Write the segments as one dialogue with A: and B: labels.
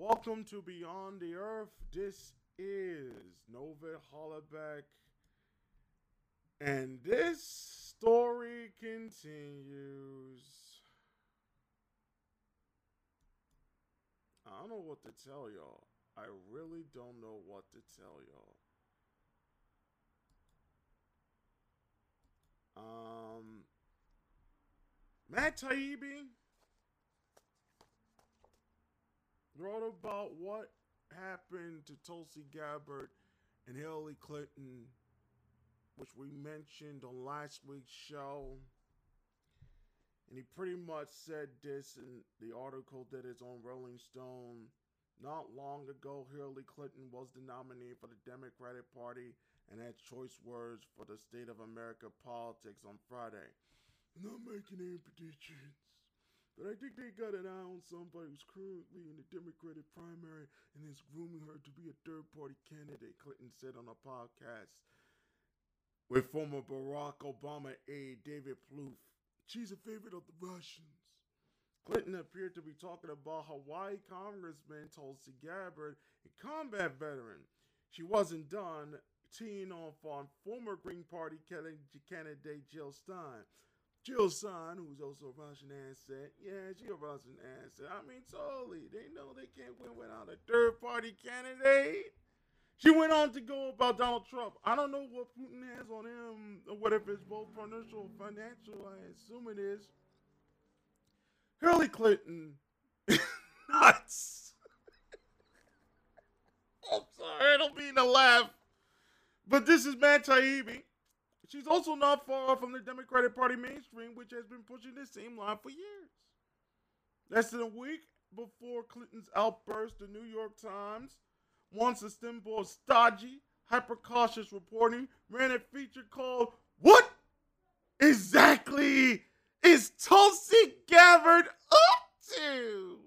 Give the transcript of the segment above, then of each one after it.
A: Welcome to Beyond the Earth. This is Nova Hollaback. And this story continues. I don't know what to tell y'all. I really don't know what to tell y'all. Um, Matt Taibbi wrote about what happened to Tulsi Gabbard and Hillary Clinton, which we mentioned on last week's show. And he pretty much said this in the article that is on Rolling Stone. Not long ago, Hillary Clinton was the nominee for the Democratic Party and had choice words for the state of America politics on Friday. I'm not making any predictions. But I think they got an eye on somebody who's currently in the Democratic primary and is grooming her to be a third party candidate, Clinton said on a podcast with former Barack Obama aide David Plouffe. She's a favorite of the Russians. Clinton appeared to be talking about Hawaii Congressman Tulsi Gabbard, a combat veteran. She wasn't done teeing off on former Green Party candidate Jill Stein. Jill Stein, who's also a Russian asset. Yeah, she a Russian asset. I mean, totally. They know they can't win without a third party candidate. She went on to go about Donald Trump. I don't know what Putin has on him, or whatever it's both financial or financial. I assume it is. Hillary Clinton. Nuts. I'm sorry, I don't mean to laugh. But this is Matt Taibbi. She's also not far from the Democratic Party mainstream, which has been pushing the same line for years. Less than a week before Clinton's outburst, the New York Times, once a symbol of stodgy, hyper cautious reporting, ran a feature called What Exactly is Tulsi Gabbard up to?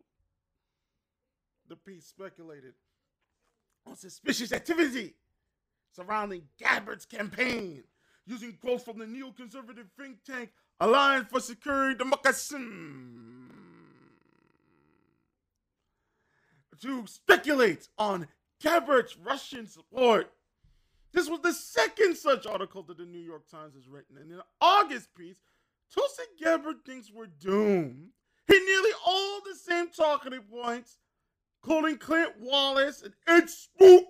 A: The piece speculated on suspicious activity surrounding Gabbard's campaign using quotes from the neoconservative think tank Alliance for Securing Democracy to speculate on Gabbard's Russian support. This was the second such article that the New York Times has written. And in an August piece, Tulsi Gabbard thinks we're doomed. He nearly all the same talking points, quoting Clint Wallace and Ed Spook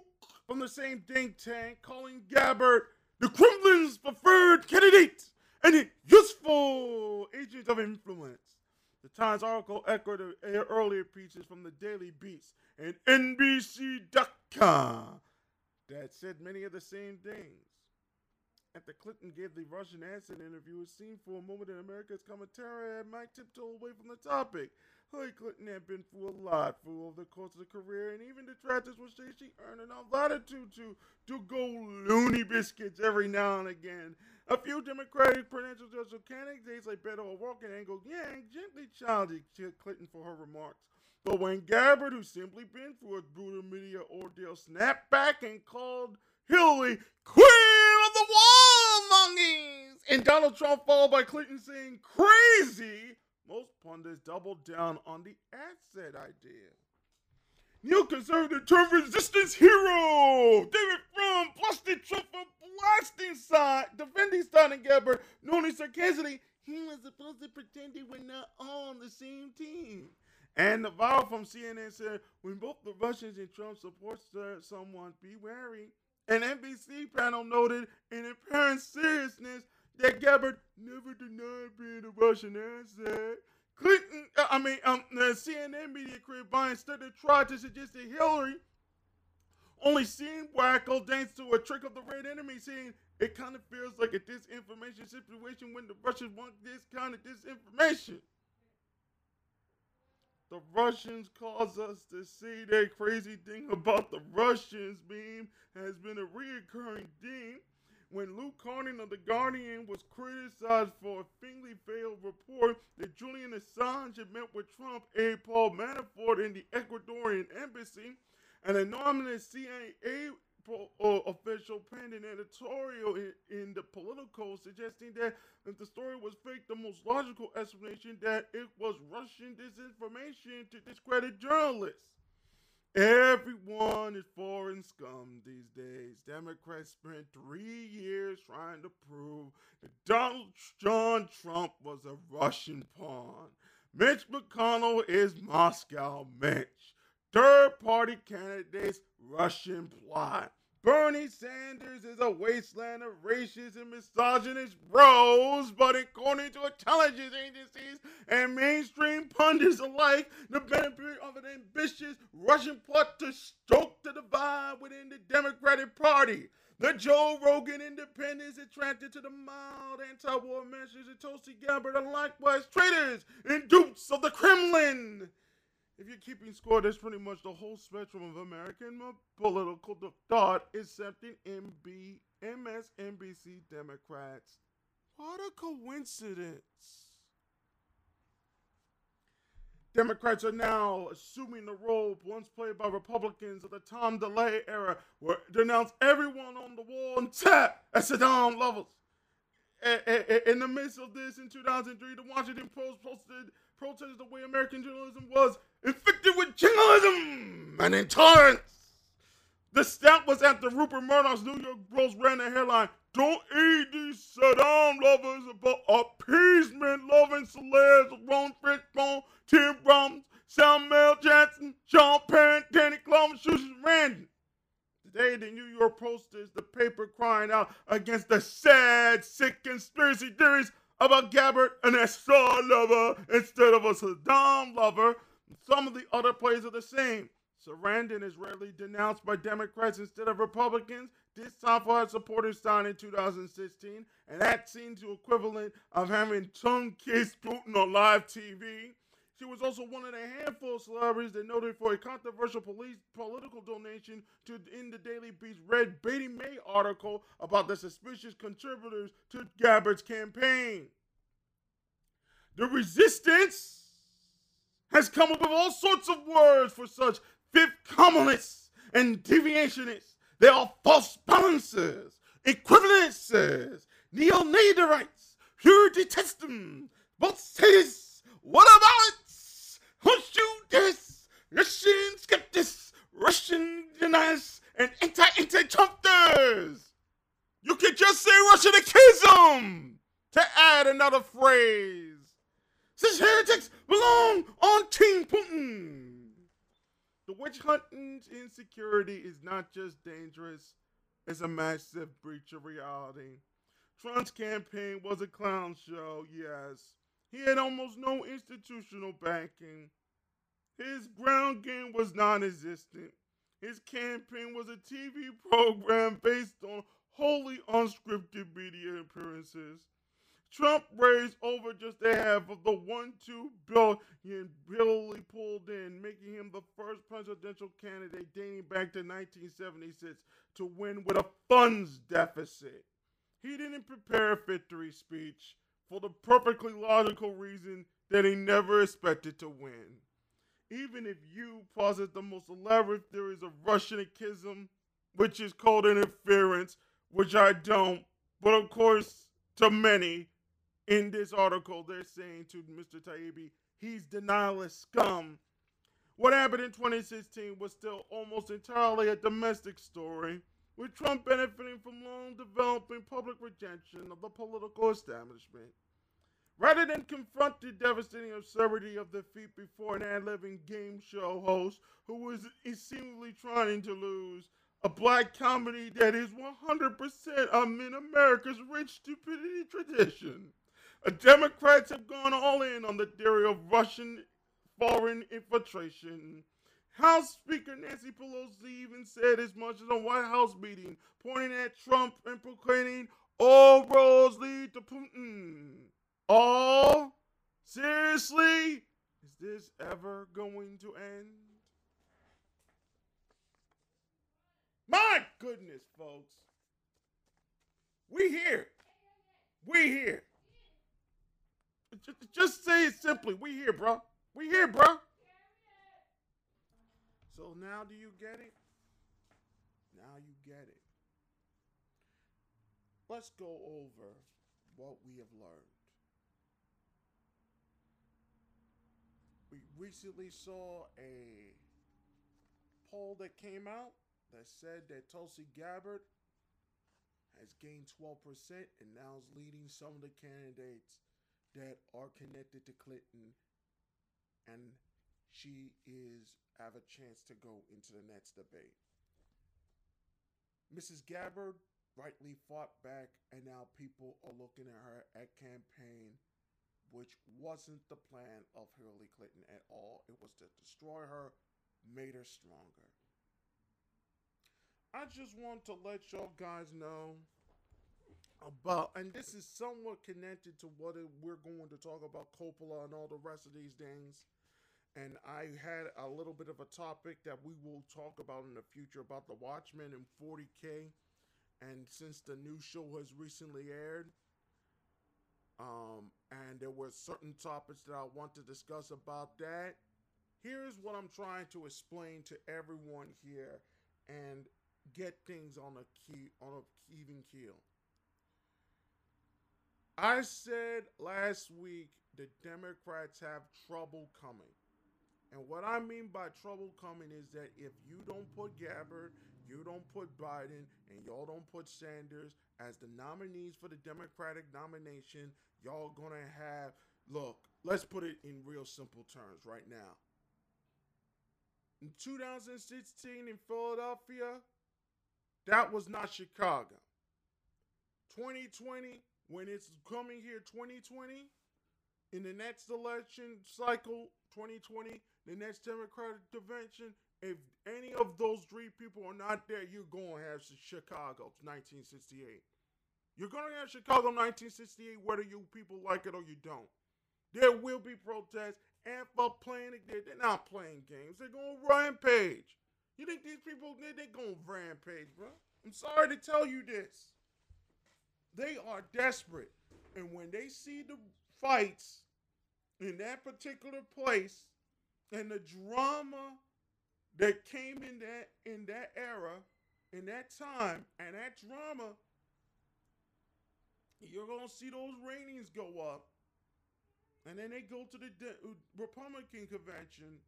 A: from the same think tank, calling Gabbard the Kremlin's preferred candidate and a useful agent of influence. The Times article echoed earlier pieces from the Daily Beast and NBC.com that said many of the same things. After Clinton gave the Russian asset interview, it seemed for a moment that America's commentary might tiptoe away from the topic. Clinton had been through a lot through over the course of her career, and even detractors will say she earned enough latitude to, to go loony biscuits every now and again. A few Democratic presidential candidates like Beto O'Rourke and Andrew Yang gently challenged Clinton for her remarks. But when Gabbard, who's simply been through a brutal media ordeal, snapped back and called Hillary Queen of the Wall Monkeys, and Donald Trump followed by Clinton saying crazy, most pundits doubled down on the asset idea. Neoconservative term resistance hero David Frum busted Trump for blasting side, defending Stein and Gabbard, known as sarcastically, he was supposed to pretend they were not on the same team. And the vow from CNN said, when both the Russians and Trump support someone, be wary. An NBC panel noted in apparent seriousness that Gabbard never denied being a Russian asset. Clinton, uh, I mean, um, the CNN media creator Brian Stelter tried to suggest that Hillary only seemed wacko thanks to a trick of the red enemy, saying it kind of feels like a disinformation situation when the Russians want this kind of disinformation. The Russians cause us to see that crazy thing about the Russians meme has been a reoccurring theme when Luke Harding of The Guardian was criticized for a thinly veiled report that Julian Assange had met with Trump aide Paul Manafort in the Ecuadorian embassy, an anonymous CIA uh, official penned an editorial in, in, the Politico suggesting that if the story was fake, the most logical explanation that it was Russian disinformation to discredit journalists. Everyone is foreign scum these days. Democrats spent three years trying to prove that Donald John Trump was a Russian pawn. Mitch McConnell is Moscow Mitch. Third party candidates, Russian plot. Bernie Sanders is a wasteland of racist and misogynist bros, but according to intelligence agencies and mainstream pundits alike, the benefit of an ambitious Russian plot to stoke the divide within the Democratic Party. The Joe Rogan independents attracted to the mild anti-war messages of Tulsi Gabbard are likewise traitors and dupes of the Kremlin if you're keeping score, that's pretty much the whole spectrum of American political thought, excepting MB, MSNBC Democrats. What a coincidence. Democrats are now assuming the role once played by Republicans of the Tom DeLay era, where denounce everyone on the wall and tap at Saddam levels. In the midst of this, in 2003, the Washington Post posted protested the way American journalism was infected with jingoism and intolerance. The stamp was after Rupert Murdoch's New York Post ran the headline, Don't aid these Saddam lovers about appeasement loving celebs Ron Fishbone, Tim Robbins, Samuel Jackson, Sean Penn, Danny Glover, Susan Sarandon. Today, the New York Post is the paper crying out against the sad, sick conspiracy theories about Gabbard an Assad lover instead of a Saddam lover. Some of the other plays are the same. Sarandon is rarely denounced by Democrats instead of Republicans. This time for her supporters signed in 2016, and that seems to equivalent of having tongue kissed Putin on live TV. She was also one of the handful of celebrities that noted for a controversial police political donation to in the Daily Beast Red Beatty May article about the suspicious contributors to Gabbard's campaign. The resistance has come up with all sorts of words for such fifth columnists and deviationists. They are false balancers, equivalences, neo-naderites, purity testum, sadists. What about it? This Russian skeptics, Russian deniers, and anti-anti-Trumpers. You can just say Russianism to add another phrase. Such heretics belong on Team Putin. The witch hunting's insecurity is not just dangerous, it's a massive breach of reality. Trump's campaign was a clown show, yes. He had almost no institutional backing. His ground game was non existent. His campaign was a TV program based on wholly unscripted media appearances. Trump raised over just a half of the one two billion Bill he pulled in, making him the first presidential candidate dating back to 1976 to win with a funds deficit. He didn't prepare a victory speech for the perfectly logical reason that he never expected to win. Even if you posit the most elaborate theories of Russian Russianism, which is called interference, which I don't, but of course, to many in this article, they're saying to Mr. Taibbi, he's denialist scum. What happened in 2016 was still almost entirely a domestic story, with Trump benefiting from long developing public rejection of the political establishment. Rather than confront the devastating absurdity of defeat before an ad-libbing game show host who was seemingly trying to lose, a black comedy that is 100% in America's rich stupidity tradition. Democrats have gone all in on the theory of Russian foreign infiltration. House Speaker Nancy Pelosi even said as much as a White House meeting, pointing at Trump and proclaiming all roads lead to Putin. Oh, seriously? Is this ever going to end? My goodness, folks. We here. We here. Just say it simply. We here, bro. We here, bro. So now do you get it? Now you get it. Let's go over what we have learned. we recently saw a poll that came out that said that Tulsi Gabbard has gained 12% and now is leading some of the candidates that are connected to Clinton and she is have a chance to go into the next debate. Mrs. Gabbard rightly fought back and now people are looking at her at campaign which wasn't the plan of Hillary Clinton at all. It was to destroy her, made her stronger. I just want to let y'all guys know about, and this is somewhat connected to what we're going to talk about Coppola and all the rest of these things. And I had a little bit of a topic that we will talk about in the future about the Watchmen and 40K. And since the new show has recently aired, um, and there were certain topics that I want to discuss about that. Here's what I'm trying to explain to everyone here and get things on a key on a even keel. I said last week the Democrats have trouble coming. And what I mean by trouble coming is that if you don't put Gabbard, you don't put Biden, and y'all don't put Sanders as the nominees for the Democratic nomination, y'all gonna have look, let's put it in real simple terms right now. In 2016 in Philadelphia, that was not Chicago. 2020, when it's coming here 2020, in the next election cycle, 2020, the next Democratic convention, if any of those three people are not there, you're going to have Chicago 1968. You're going to have Chicago 1968 whether you people like it or you don't. There will be protests. Amp up playing it. They're not playing games. They're going to rampage. You think these people, they're, they're going to rampage, bro? I'm sorry to tell you this. They are desperate. And when they see the fights in that particular place and the drama that came in that in that era, in that time, and that drama, you're gonna see those ratings go up, and then they go to the de- uh, Republican convention.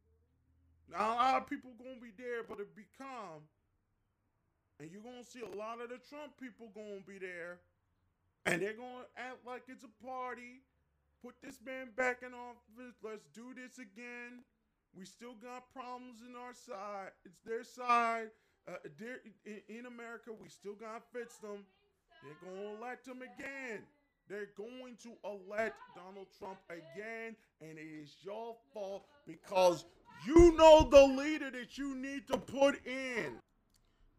A: Now a lot of people gonna be there, but it be calm, and you're gonna see a lot of the Trump people gonna be there, and they're gonna act like it's a party. Put this man back in office. Let's do this again. We still got problems in our side. It's their side. Uh, in, America, we still got to fix them. They're going to elect him again. They're going to elect Donald Trump again, and it is your fault because you know the leader that you need to put in.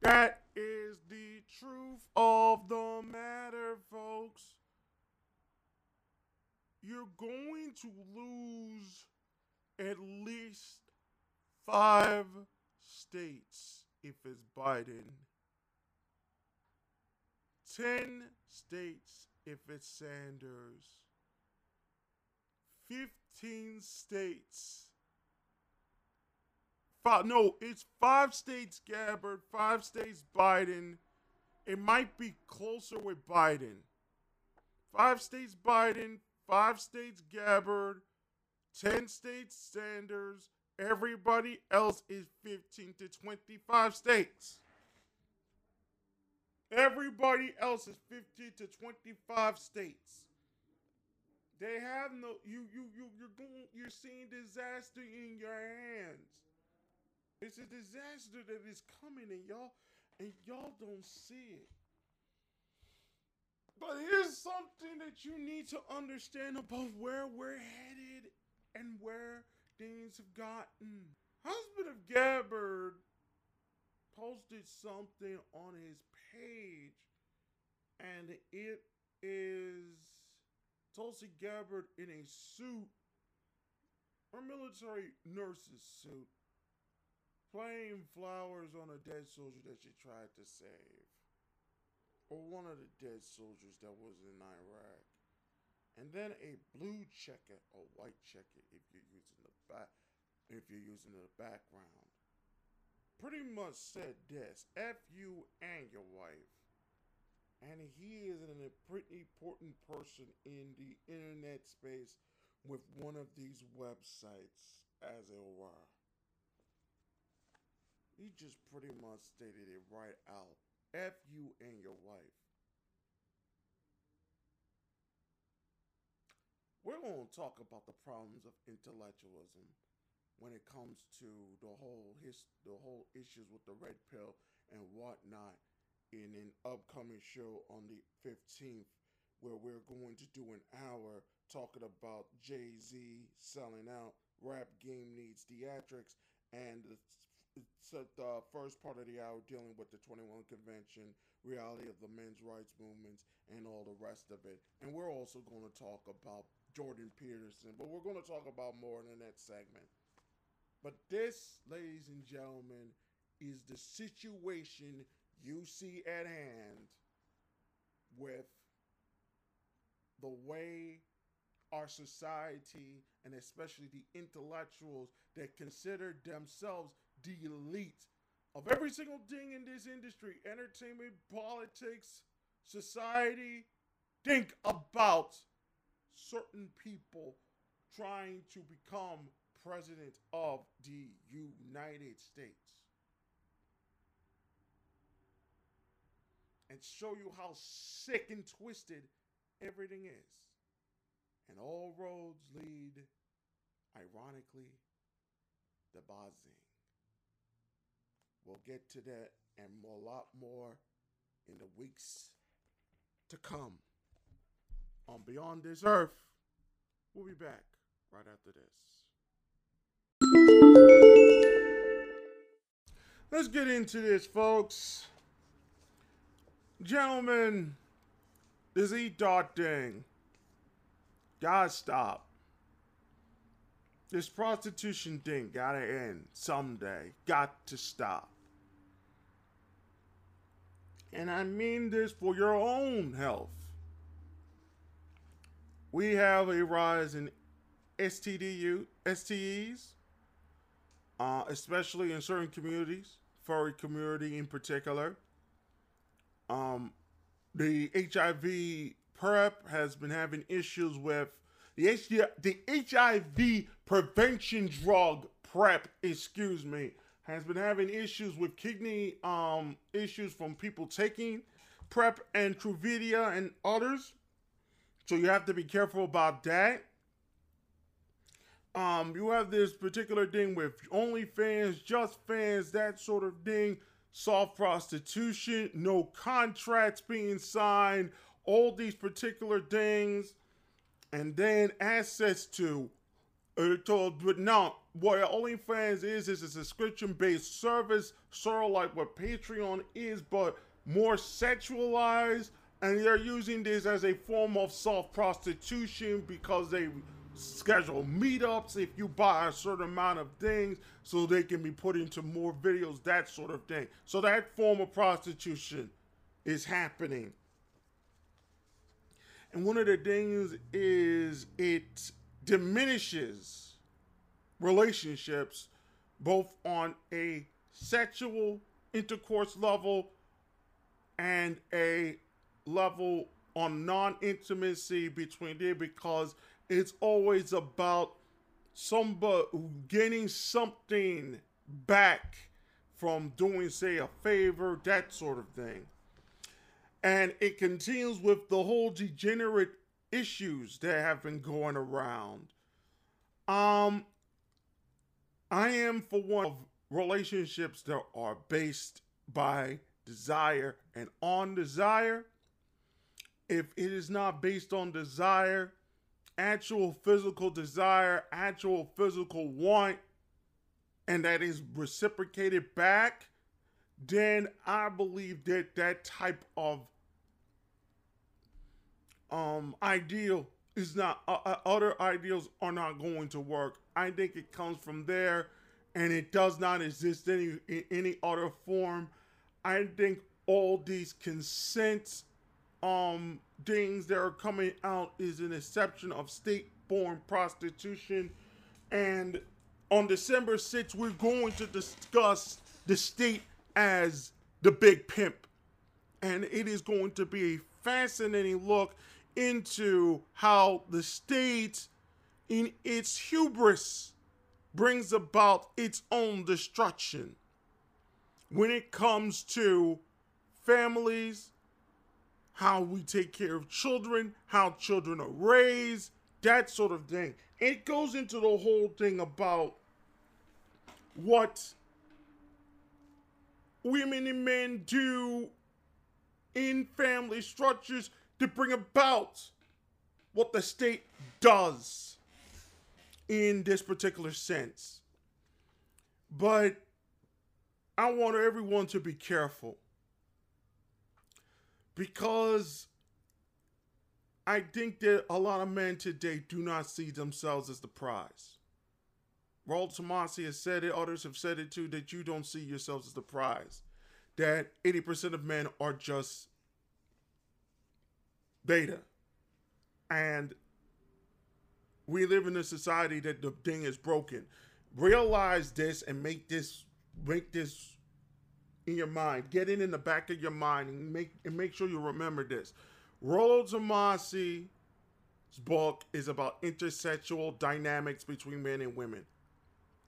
A: That is the truth of the matter, folks. You're going to lose at least five states if it's Biden, 10 states if it's Sanders, 15 states. Five, no, it's five states Gabbard, five states Biden. It might be closer with Biden. Five states Biden, five states Gabbard, 10 states Sanders, everybody else is 15 to 25 states. Everybody else is 15 to 25 states. They have no you you you you're going you're seeing disaster in your hands. It's a disaster that is coming and y'all and y'all don't see it. But here's something that you need to understand about where we're headed and where things have gotten. Husband of Gabbard posted something on his page, and it is Tulsi Gabbard in a suit, a military nurse's suit, playing flowers on a dead soldier that she tried to save, or one of the dead soldiers that was in Iraq and then a blue checker or white checker if you're using the back if you're using the background. Pretty much said this F you and your wife. And he is an, a pretty important person in the internet space with one of these websites, as it were. He just pretty much stated it right out. F you and your wife. We're going to talk about the problems of intellectualism when it comes to the whole his the whole issues with the red pill and whatnot in an upcoming show on the 15th where we're going to do an hour talking about Jay-Z selling out, rap game needs theatrics, and the, the first part of the hour dealing with the 21 convention, reality of the men's rights movements, and all the rest of it. And we're also going to talk about Jordan Peterson, but we're going to talk about more in the next segment. But this, ladies and gentlemen, is the situation you see at hand with the way our society and especially the intellectuals that consider themselves the elite of every single thing in this industry entertainment, politics, society think about certain people trying to become president of the United States. And show you how sick and twisted everything is. And all roads lead, ironically, to Bazing. We'll get to that and a lot more in the weeks to come. On Beyond This Earth, we'll be back right after this. Let's get into this, folks. Gentlemen, this E dot thing. Gotta stop. This prostitution thing gotta end someday. Got to stop. And I mean this for your own health. We have a rise in STDU, STEs, uh, especially in certain communities, furry community in particular. Um, the HIV PrEP has been having issues with the, H- the HIV prevention drug PrEP, excuse me, has been having issues with kidney um, issues from people taking PrEP and Truvada and others. So you have to be careful about that. Um, you have this particular thing with OnlyFans, Just Fans, that sort of thing, soft prostitution, no contracts being signed, all these particular things, and then access to uh, told, but no, what OnlyFans is is a subscription-based service, sort of like what Patreon is, but more sexualized, and they're using this as a form of soft prostitution because they schedule meetups if you buy a certain amount of things so they can be put into more videos, that sort of thing. So that form of prostitution is happening. And one of the things is it diminishes relationships both on a sexual intercourse level and a level on non-intimacy between there because it's always about somebody getting something back from doing, say, a favor, that sort of thing. And it continues with the whole degenerate issues that have been going around. Um, I am for one of relationships that are based by desire and on desire. If it is not based on desire, actual physical desire, actual physical want, and that is reciprocated back, then I believe that that type of um ideal is not uh, uh, other ideals are not going to work. I think it comes from there, and it does not exist any in any other form. I think all these consents um things that are coming out is an exception of state-born prostitution and on December 6th we're going to discuss the state as the big pimp and it is going to be a fascinating look into how the state in its hubris brings about its own destruction when it comes to families, how we take care of children, how children are raised, that sort of thing. It goes into the whole thing about what women and men do in family structures to bring about what the state does in this particular sense. But I want everyone to be careful because I think that a lot of men today do not see themselves as the prize. Rollo Tomassi has said it, others have said it too, that you don't see yourselves as the prize. That 80% of men are just beta. And we live in a society that the thing is broken. Realize this and make this make this in your mind. Get it in the back of your mind and make and make sure you remember this. Rollo Tomassi's book is about intersexual dynamics between men and women.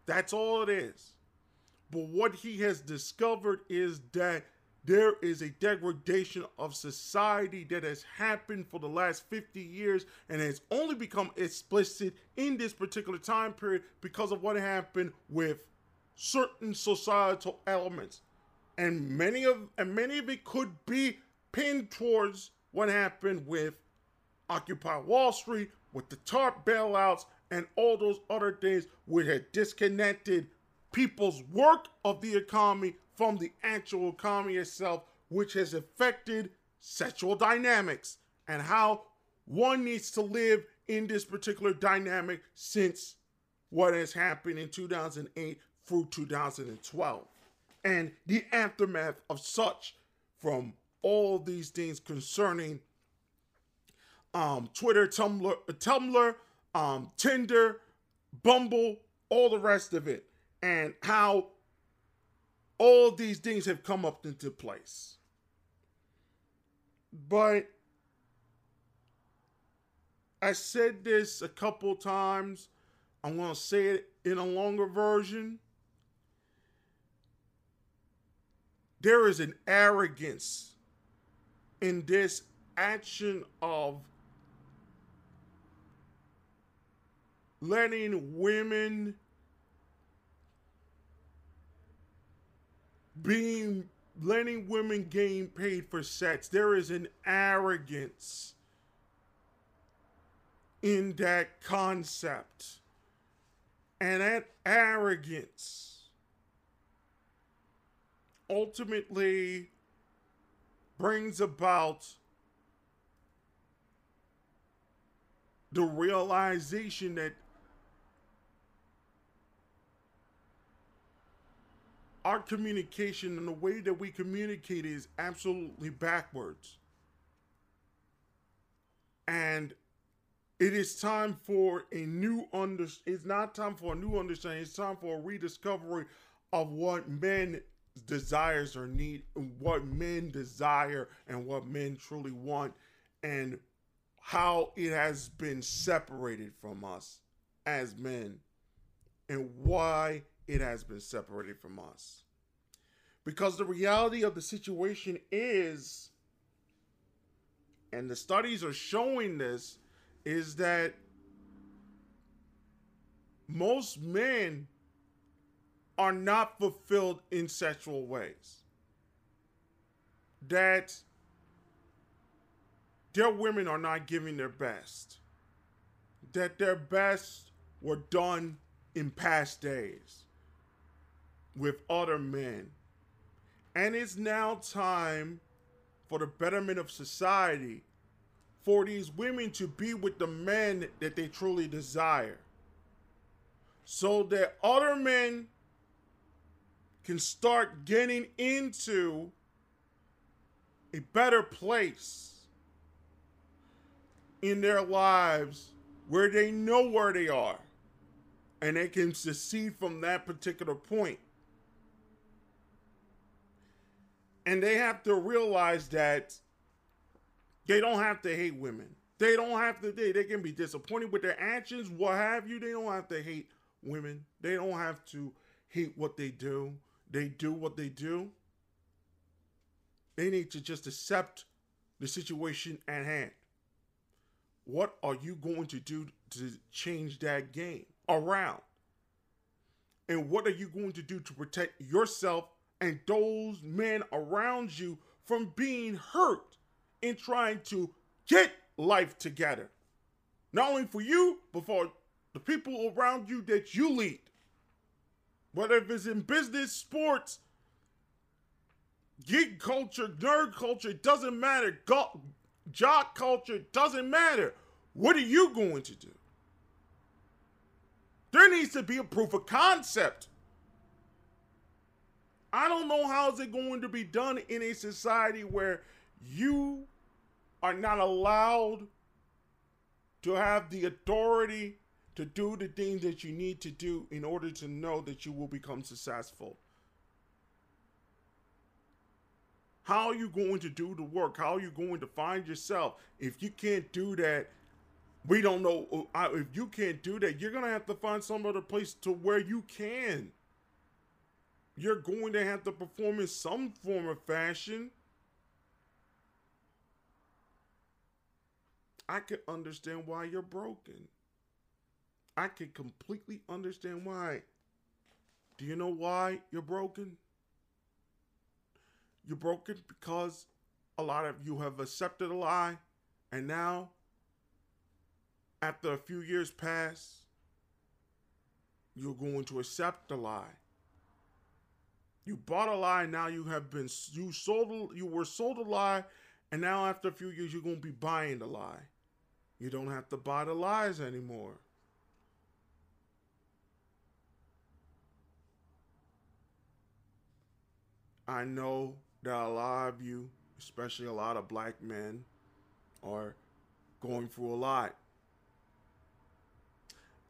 A: That's all it is. But what he has discovered is that there is a degradation of society that has happened for the last 50 years and has only become explicit in this particular time period because of what happened with certain societal elements. And many of and many of it could be pinned towards what happened with Occupy Wall Street, with the TARP bailouts, and all those other things which had disconnected people's work of the economy from the actual economy itself, which has affected sexual dynamics and how one needs to live in this particular dynamic since what has happened in 2008 through 2012 and the aftermath of such from all these things concerning um, Twitter, Tumblr, Tumblr, um, Tinder, Bumble, all the rest of it, and how all these things have come up into place. But I said this a couple times. I'm going to say it in a longer version. there is an arrogance in this action of letting women being letting women gain paid for sex there is an arrogance in that concept. And that arrogance ultimately brings about the realization that our communication and the way that we communicate is absolutely backwards. And it is time for a new under it's not time for a new understanding, it's time for a rediscovery of what men desires or need what men desire and what men truly want and how it has been separated from us as men and why it has been separated from us because the reality of the situation is and the studies are showing this is that most men are not fulfilled in sexual ways. That their women are not giving their best. That their best were done in past days with other men. And it's now time for the betterment of society for these women to be with the men that they truly desire. So that other men can start getting into a better place in their lives where they know where they are and they can succeed from that particular point. And they have to realize that they don't have to hate women. They don't have to, they, they can be disappointed with their actions, what have you. They don't have to hate women. They don't have to hate what they do. they do what they do, they need to just accept the situation at hand. What are you going to do to change that game around? And what are you going to do to protect yourself and those men around you from being hurt in trying to get life together? Not only for you, but for the people around you that you lead. Whether it's in business, sports, geek culture, nerd culture, it doesn't matter. Go- jock culture, doesn't matter. What are you going to do? There needs to be a proof of concept. I don't know how is it going to be done in a society where you are not allowed to have the authority to do the things that you need to do in order to know that you will become successful. How are you going to do the work? How are you going to find yourself? If you can't do that, we don't know. Uh, if you can't do that, you're going to have to find some other place to where you can. You're going to have to perform in some form of fashion. I can understand why you're broken. I can completely understand why. Do you know why you're broken? You're broken because a lot of you have accepted a lie, and now, after a few years pass, you're going to accept the lie. You bought a lie, now you have been you sold you were sold a lie, and now after a few years you're going to be buying the lie. You don't have to buy the lies anymore. I know that a lot of you, especially a lot of black men, are going through a lot.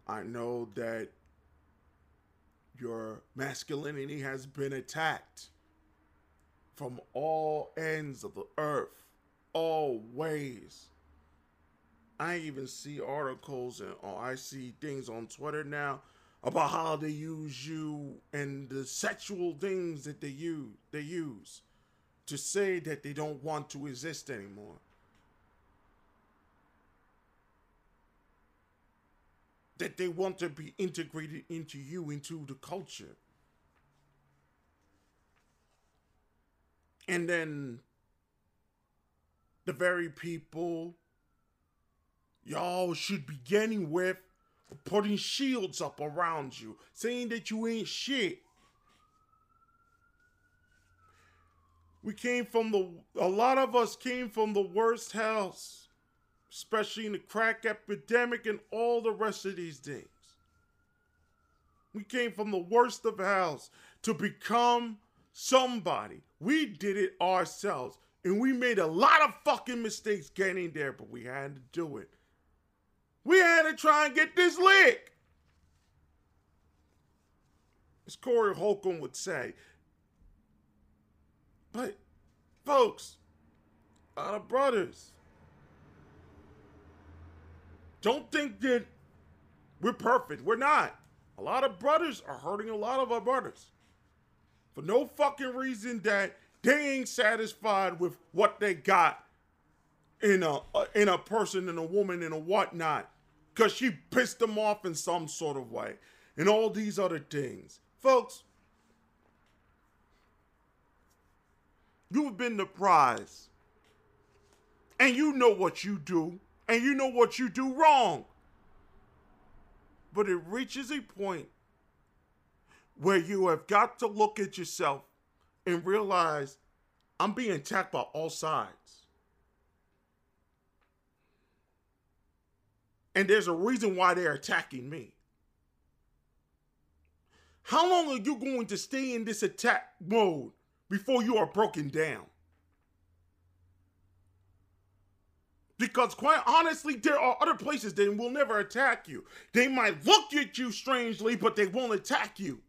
A: I know that your masculinity has been attacked from all ends of the earth, all ways. I even see articles and or I see things on Twitter now about how they use you and the sexual things that they use they use to say that they don't want to exist anymore. That they want to be integrated into you, into the culture. And then the very people y'all should be getting with putting shields up around you, saying that you ain't shit. We came from the, a lot of us came from the worst house, especially in the crack epidemic and all the rest of these things. We came from the worst of house to become somebody. We did it ourselves. And we made a lot of fucking mistakes getting there, but we had to do it. We had to try and get this lick. As Corey Holcomb would say. But, folks, a lot of brothers don't think that we're perfect. We're not. A lot of brothers are hurting a lot of our brothers for no fucking reason that they ain't satisfied with what they got in a uh, in a person and a woman and a whatnot because she pissed them off in some sort of way and all these other things. Folks, you've been the prize. And you know what you do, and you know what you do wrong. But it reaches a point where you have got to look at yourself and realize I'm being attacked by all sides. And there's a reason why they're attacking me. How long are you going to stay in this attack mode before you are broken down? Because quite honestly, there are other places that will never attack you. They might look at you strangely, but they won't attack you.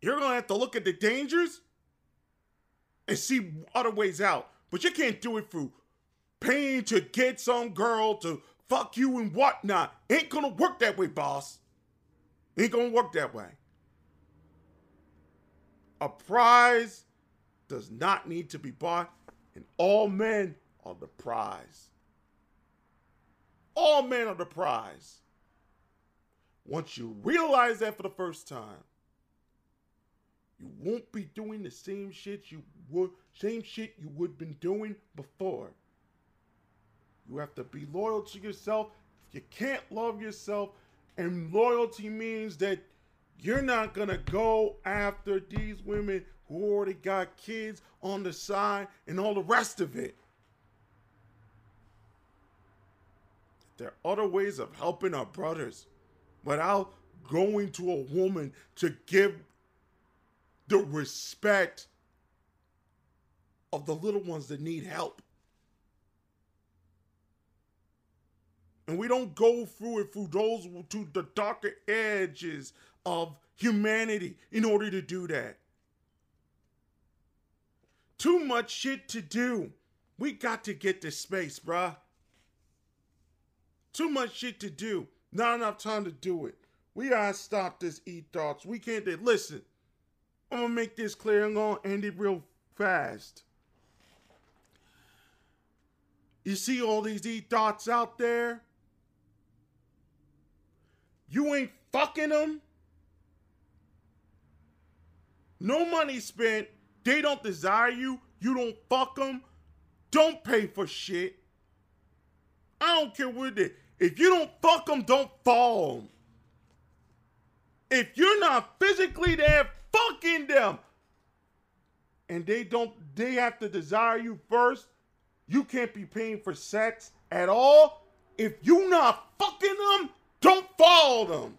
A: You're going to have to look at the dangers and see other ways out. But you can't do it through paying to get some girl to fuck you and whatnot. Ain't gonna work that way, boss. Ain't gonna work that way. A prize does not need to be bought, and all men are the prize. All men are the prize. Once you realize that for the first time, you won't be doing the same shit you would same shit you would been doing before. You have to be loyal to yourself. If you can't love yourself, and loyalty means that you're not gonna go after these women who already got kids on the side and all the rest of it. There are other ways of helping our brothers without going to a woman to give the respect of the little ones that need help. And we don't go through it through those to the darker edges of humanity in order to do that. Too much shit to do. We got to get to space, bruh. Too much shit to do. Not enough time to do it. We gotta stop this e thoughts. We can't do listen. I'm gonna make this clear. I'm gonna end it real fast. You see all these e thoughts out there? You ain't fucking them. No money spent. They don't desire you. You don't fuck them. Don't pay for shit. I don't care what it is. If you don't fuck them, don't fall them. If you're not physically there fucking them, and they don't, they have to desire you first, you can't be paying for sex at all. If you not fucking them, don't follow them.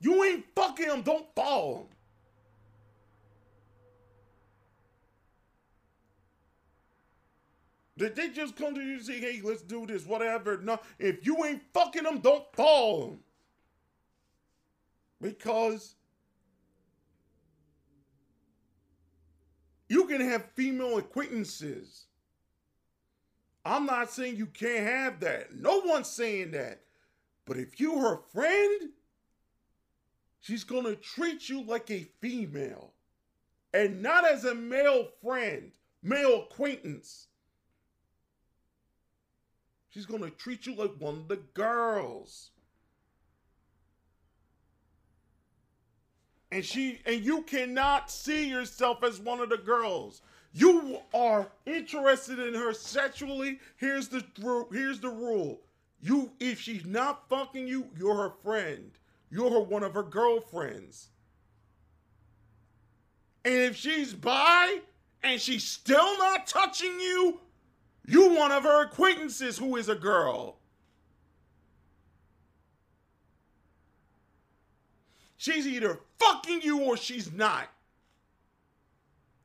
A: You ain't fucking them, don't follow them. Did they just come to you and say, hey, let's do this, whatever? No, if you ain't fucking them, don't follow them. Because You can have female acquaintances. I'm not saying you can't have that. No one's saying that. But if you her friend, she's going to treat you like a female and not as a male friend, male acquaintance. She's going to treat you like one of the girls. and she and you cannot see yourself as one of the girls. You are interested in her sexually. Here's the here's the rule. You if she's not fucking you, you're her friend. You're one of her girlfriends. And if she's by and she's still not touching you, you're one of her acquaintances who is a girl. She's either fucking you or she's not.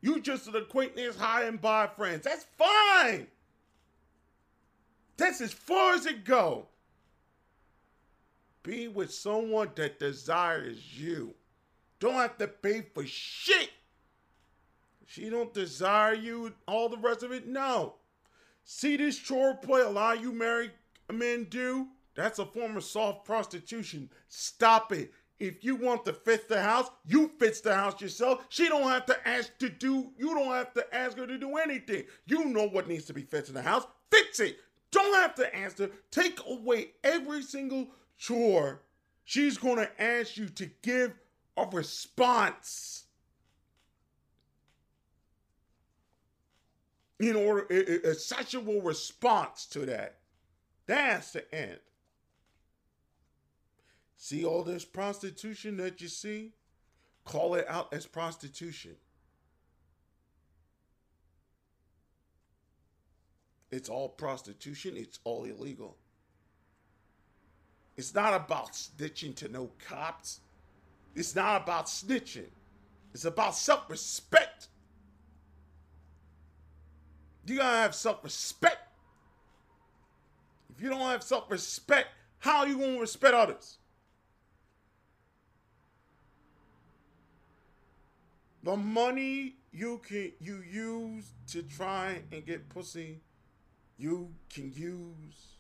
A: You just an acquaintance, high and by friends. That's fine. That's as far as it go. Be with someone that desires you. Don't have to pay for shit. She don't desire you, all the rest of it. No. See this chore play a lot of you married men do? That's a form of soft prostitution. Stop it. If you want to fix the house, you fix the house yourself. She don't have to ask to do, you don't have to ask her to do anything. You know what needs to be fixed in the house. Fix it. Don't have to ask her. Take away every single chore. She's going to ask you to give a response. In order, a, a sexual response to that. That's the end. See all this prostitution that you see? Call it out as prostitution. It's all prostitution, it's all illegal. It's not about snitching to no cops. It's not about snitching. It's about self respect. You gotta have self respect. If you don't have self respect, how are you gonna respect others? The money you can you use to try and get pussy you can use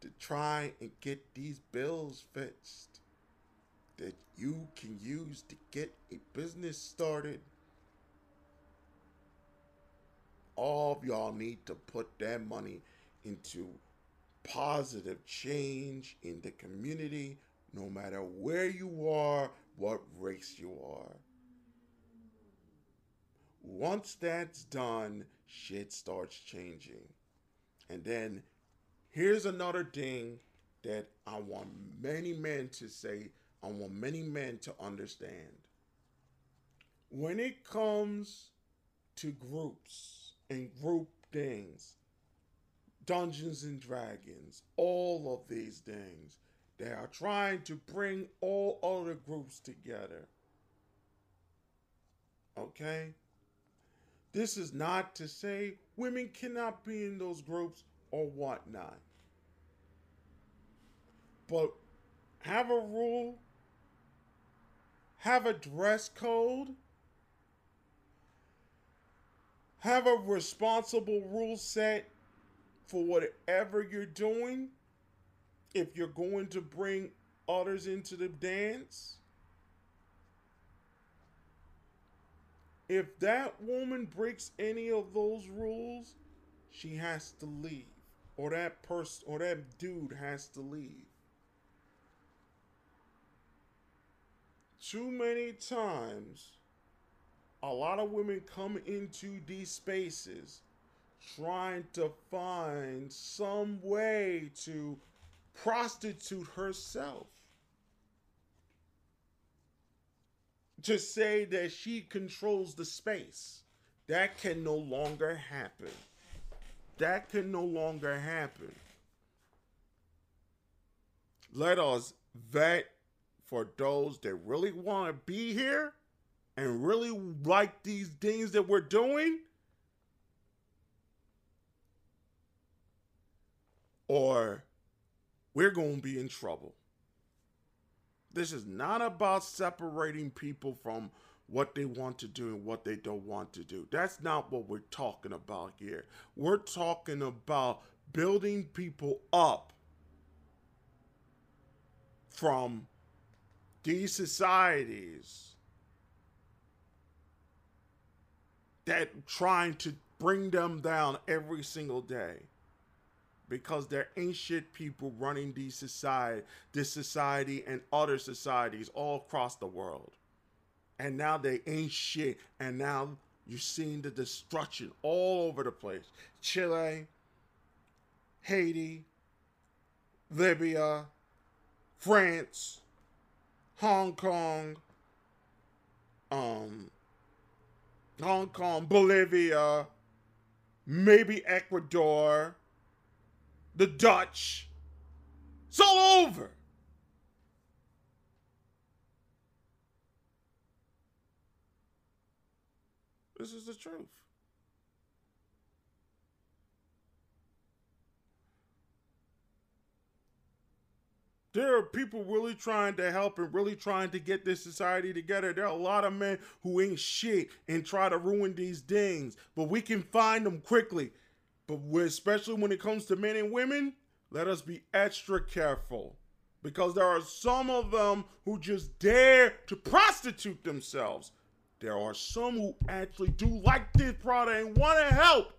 A: to try and get these bills fixed, that you can use to get a business started. All of y'all need to put that money into positive change in the community, no matter where you are, what race you are. Once that's done, shit starts changing. And then here's another thing that I want many men to say, I want many men to understand. When it comes to groups and group things, Dungeons and Dragons, all of these things, they are trying to bring all other groups together. Okay? This is not to say women cannot be in those groups or whatnot. But have a rule, have a dress code, have a responsible rule set for whatever you're doing. If you're going to bring others into the dance, If that woman breaks any of those rules, she has to leave. Or that person or that dude has to leave. Too many times, a lot of women come into these spaces trying to find some way to prostitute herself. to say that she controls the space. That can no longer happen. That can no longer happen. Let us vet for those that really want to be here and really like these things that we're doing. Or we're going to be in trouble. This is not about separating people from what they want to do and what they don't want to do. That's not what we're talking about here. We're talking about building people up from these societies that trying to bring them down every single day because there ain't shit people running these society, this society and other societies all across the world. And now they ain't shit. And now you're seeing the destruction all over the place. Chile, Haiti, Libya, France, Hong Kong, um, Hong Kong, Bolivia, maybe Ecuador, the Dutch. It's all over. This is the truth. There are people really trying to help and really trying to get this society together. There are a lot of men who ain't shit and try to ruin these things, but we can find them quickly. But especially when it comes to men and women, let us be extra careful because there are some of them who just dare to prostitute themselves. There are some who actually do like this product and want to help.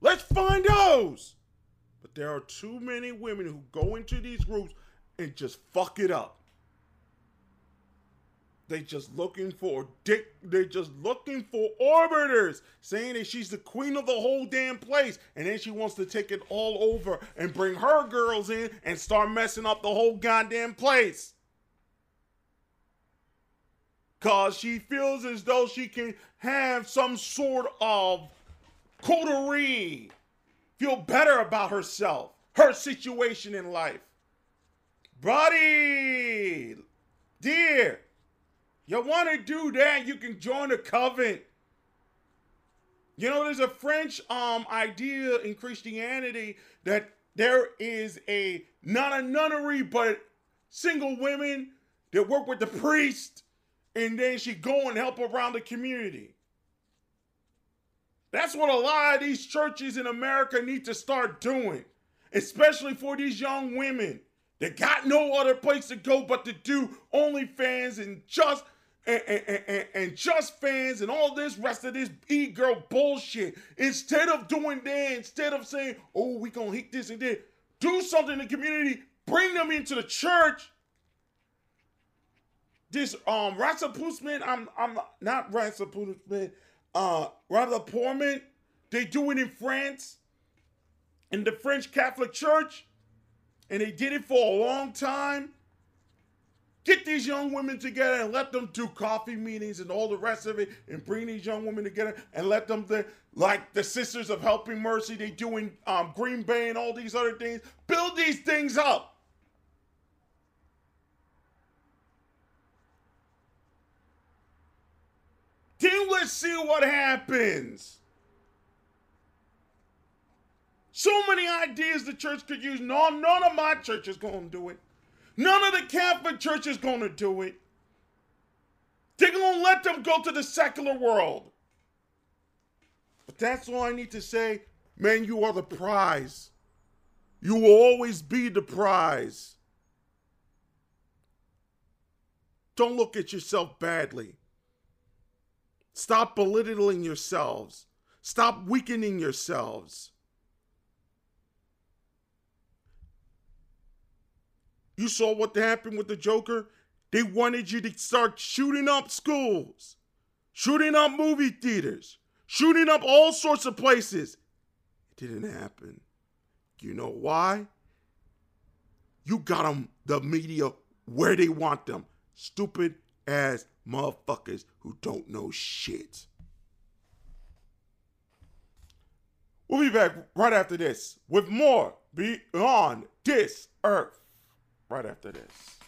A: Let's find those. But there are too many women who go into these groups and just fuck it up. They just looking for dick. They're just looking for orbiters, saying that she's the queen of the whole damn place, and then she wants to take it all over and bring her girls in and start messing up the whole goddamn place. Cause she feels as though she can have some sort of coterie, feel better about herself, her situation in life. Buddy, dear, you want to do that, you can join a covenant. You know, there's a French um idea in Christianity that there is a not a nunnery, but single women that work with the priest, and then she go and help around the community. That's what a lot of these churches in America need to start doing, especially for these young women that got no other place to go but to do OnlyFans and just and, and, and, and just fans and all this rest of this e-girl bullshit. Instead of doing that, instead of saying, oh, we gonna hit this and that, do something in the community, bring them into the church. This um Rasputin, I'm I'm not Rasputin, uh rather Poorman, they do it in France, in the French Catholic Church, and they did it for a long time. Get these young women together and let them do coffee meetings and all the rest of it, and bring these young women together and let them, like the Sisters of Helping Mercy, they do in um, Green Bay and all these other things. Build these things up. Then let's see what happens. So many ideas the church could use. No, none of my church is going to do it. None of the Catholic Church is going to do it. They're going to let them go to the secular world. But that's all I need to say. Man, you are the prize. You will always be the prize. Don't look at yourself badly. Stop belittling yourselves. Stop weakening yourselves. You saw what happened with the Joker? They wanted you to start shooting up schools, shooting up movie theaters, shooting up all sorts of places. It didn't happen. You know why? You got them, the media, where they want them. Stupid ass motherfuckers who don't know shit. We'll be back right after this with more Beyond This Earth right after this.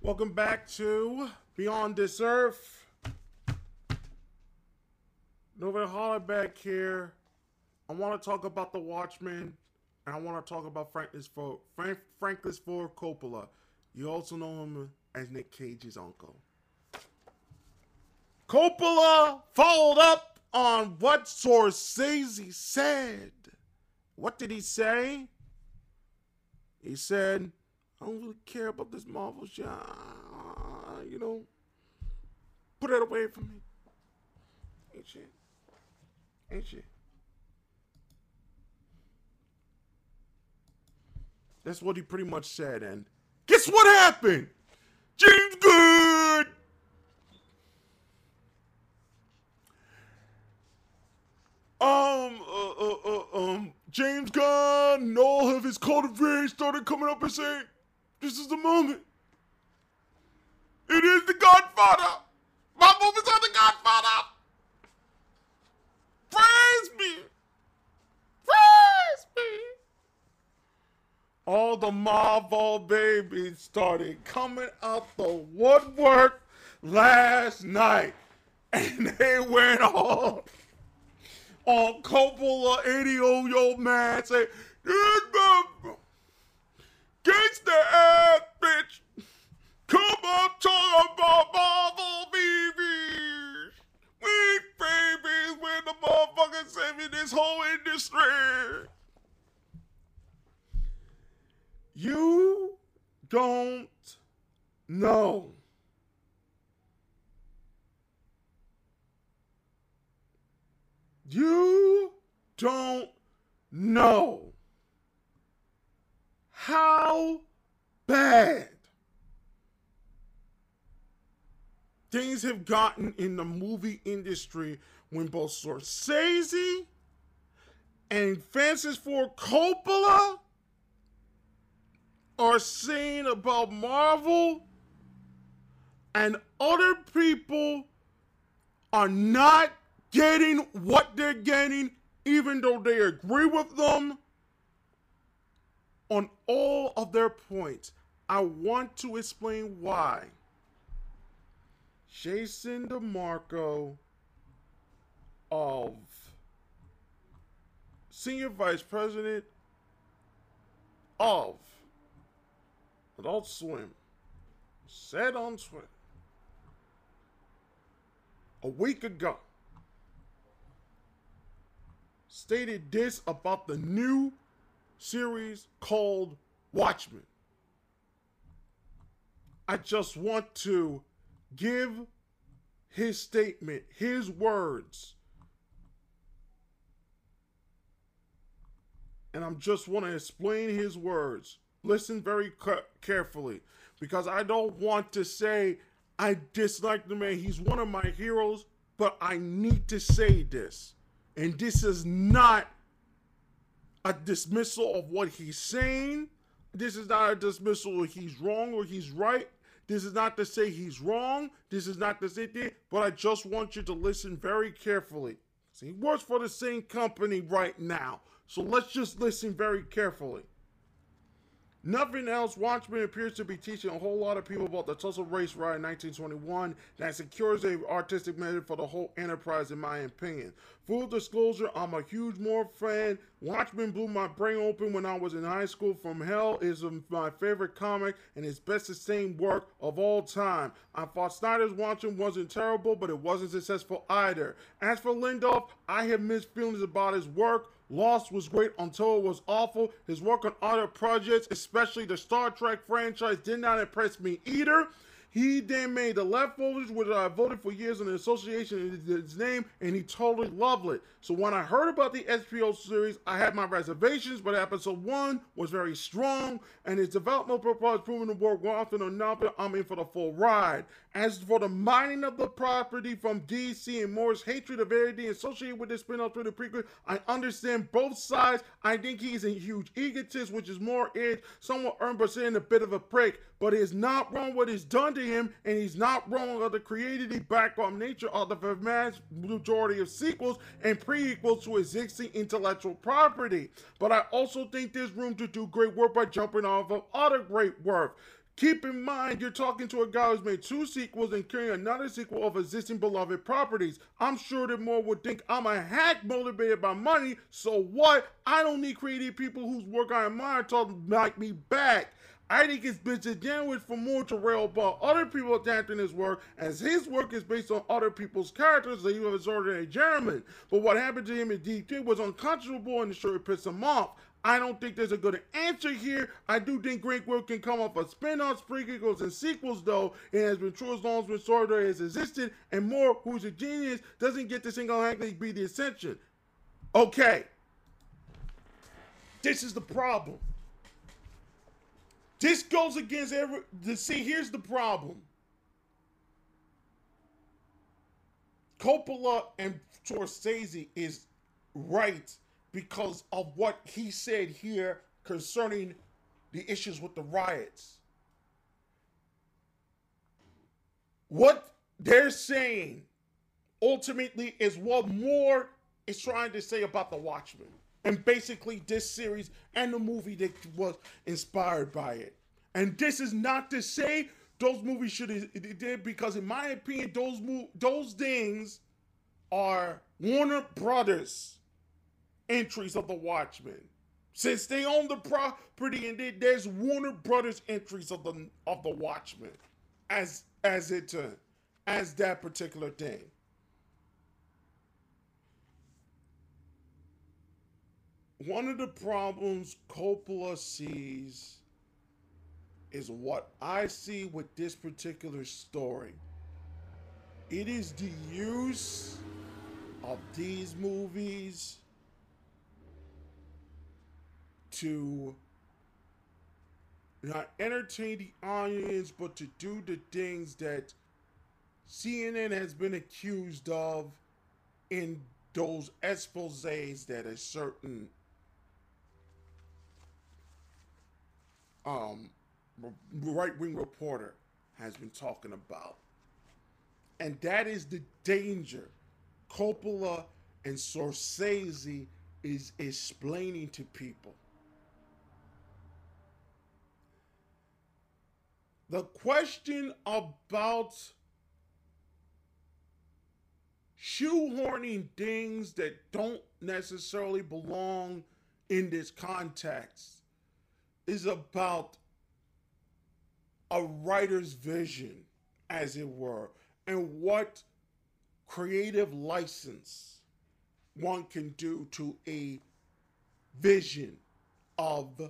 A: Welcome back to Beyond This Earth. Nova Hollerback here. I want to talk about the Watchmen, and I want to talk about Francis Ford, Frank, Francis Ford Coppola. You also know him as Nick Cage's uncle. Coppola followed up on what Scorsese said. What did he say? He said, I don't really care about this Marvel shit. You know, put it away from me. Ain't shit. Ain't shit. That's what he pretty much said. And guess what happened? James Good. um, uh, uh, uh, um, James Gunn and all of his cultivators started coming up and saying, "This is the moment. It is the Godfather. My movies are the Godfather. Praise me, praise me." All the Marvel babies started coming out the woodwork last night, and they went all on Coppola 80 year old man say, the ass bitch. Come on, talk about Marvel babies. We babies, we're the motherfuckers saving this whole industry. You don't know. You don't know how bad things have gotten in the movie industry when both Scorsese and Francis Ford Coppola are saying about Marvel and other people are not getting what they're getting, even though they agree with them on all of their points. I want to explain why. Jason DeMarco of Senior Vice President of Adult Swim said on Twitter a week ago stated this about the new series called Watchmen. I just want to give his statement, his words. And I'm just want to explain his words. Listen very carefully because I don't want to say I dislike the man. He's one of my heroes, but I need to say this. And this is not a dismissal of what he's saying. This is not a dismissal of he's wrong or he's right. This is not to say he's wrong. This is not to say that, but I just want you to listen very carefully. See, he works for the same company right now. So let's just listen very carefully. Nothing else. Watchmen appears to be teaching a whole lot of people about the Tulsa race riot in 1921 that secures a artistic method for the whole enterprise, in my opinion. Full disclosure, I'm a huge Moore fan. Watchmen blew my brain open when I was in high school. From Hell is my favorite comic and his best sustained work of all time. I thought Snyder's Watchmen wasn't terrible, but it wasn't successful either. As for Lindelof, I have mixed feelings about his work. Lost was great until it was awful. His work on other projects, especially the Star Trek franchise, did not impress me either. He then made the leftovers, which I voted for years in the association in his name, and he totally loved it. So when I heard about the HBO series, I had my reservations, but episode one was very strong, and his development proposed proven to work well often or not. But I'm in for the full ride. As for the mining of the property from DC and Moore's hatred of everything associated with the spin-off through the prequel, I understand both sides. I think he's a huge egotist, which is more it, somewhat earned but saying a bit of a prick. But it's not wrong what is done to him, and he's not wrong of the creativity background nature of the vast majority of sequels and prequels to existing intellectual property. But I also think there's room to do great work by jumping off of other great work. Keep in mind, you're talking to a guy who's made two sequels and carrying another sequel of existing beloved properties. I'm sure that Moore would think I'm a hack motivated by money, so what? I don't need creative people whose work I admire to like me back. I think it's been disingenuous for Moore to rail about other people adapting his work, as his work is based on other people's characters that he was ordinary German. But what happened to him in DC was unconscionable and sure pissed him off. I don't think there's a good answer here. I do think great work can come off of spin-offs, prequels, and sequels, though. It has been true as long as Miss Sorter has existed, and Moore, who's a genius, doesn't get to single-handedly be the ascension. Okay. This is the problem. This goes against every. See, here's the problem. Coppola and Scorsese is right because of what he said here concerning the issues with the riots. What they're saying ultimately is what Moore is trying to say about the Watchmen and basically this series and the movie that was inspired by it. And this is not to say those movies should have did because in my opinion those mo- those things are Warner Brothers entries of the Watchmen. Since they own the property and they, there's Warner Brothers entries of the of the Watchmen as as it uh, as that particular thing. One of the problems Coppola sees is what I see with this particular story. It is the use of these movies to not entertain the audience, but to do the things that CNN has been accused of in those exposes that a certain um, right wing reporter has been talking about. And that is the danger Coppola and Scorsese is explaining to people. The question about shoehorning things that don't necessarily belong in this context is about a writer's vision, as it were, and what creative license one can do to a vision of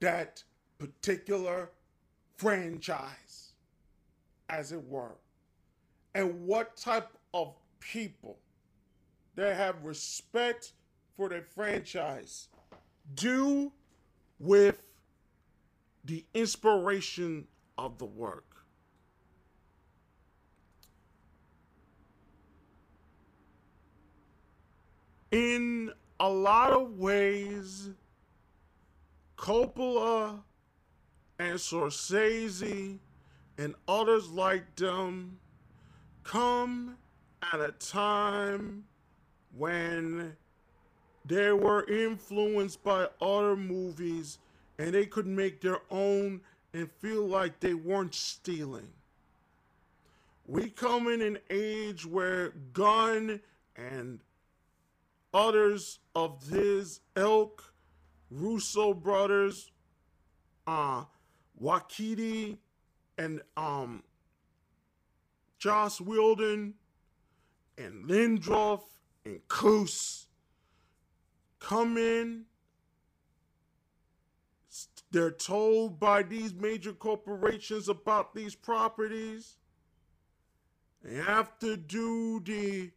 A: that particular franchise, as it were, and what type of people that have respect for their franchise do with the inspiration of the work. In a lot of ways, Coppola and Scorsese and others like them come at a time when they were influenced by other movies and they could make their own and feel like they weren't stealing. We come in an age where Gunn and others of his ilk, Russo brothers, uh, Waititi, and um, Joss Whedon, and Lindelof, and Coos come in. They're told by these major corporations about these properties. They have to do the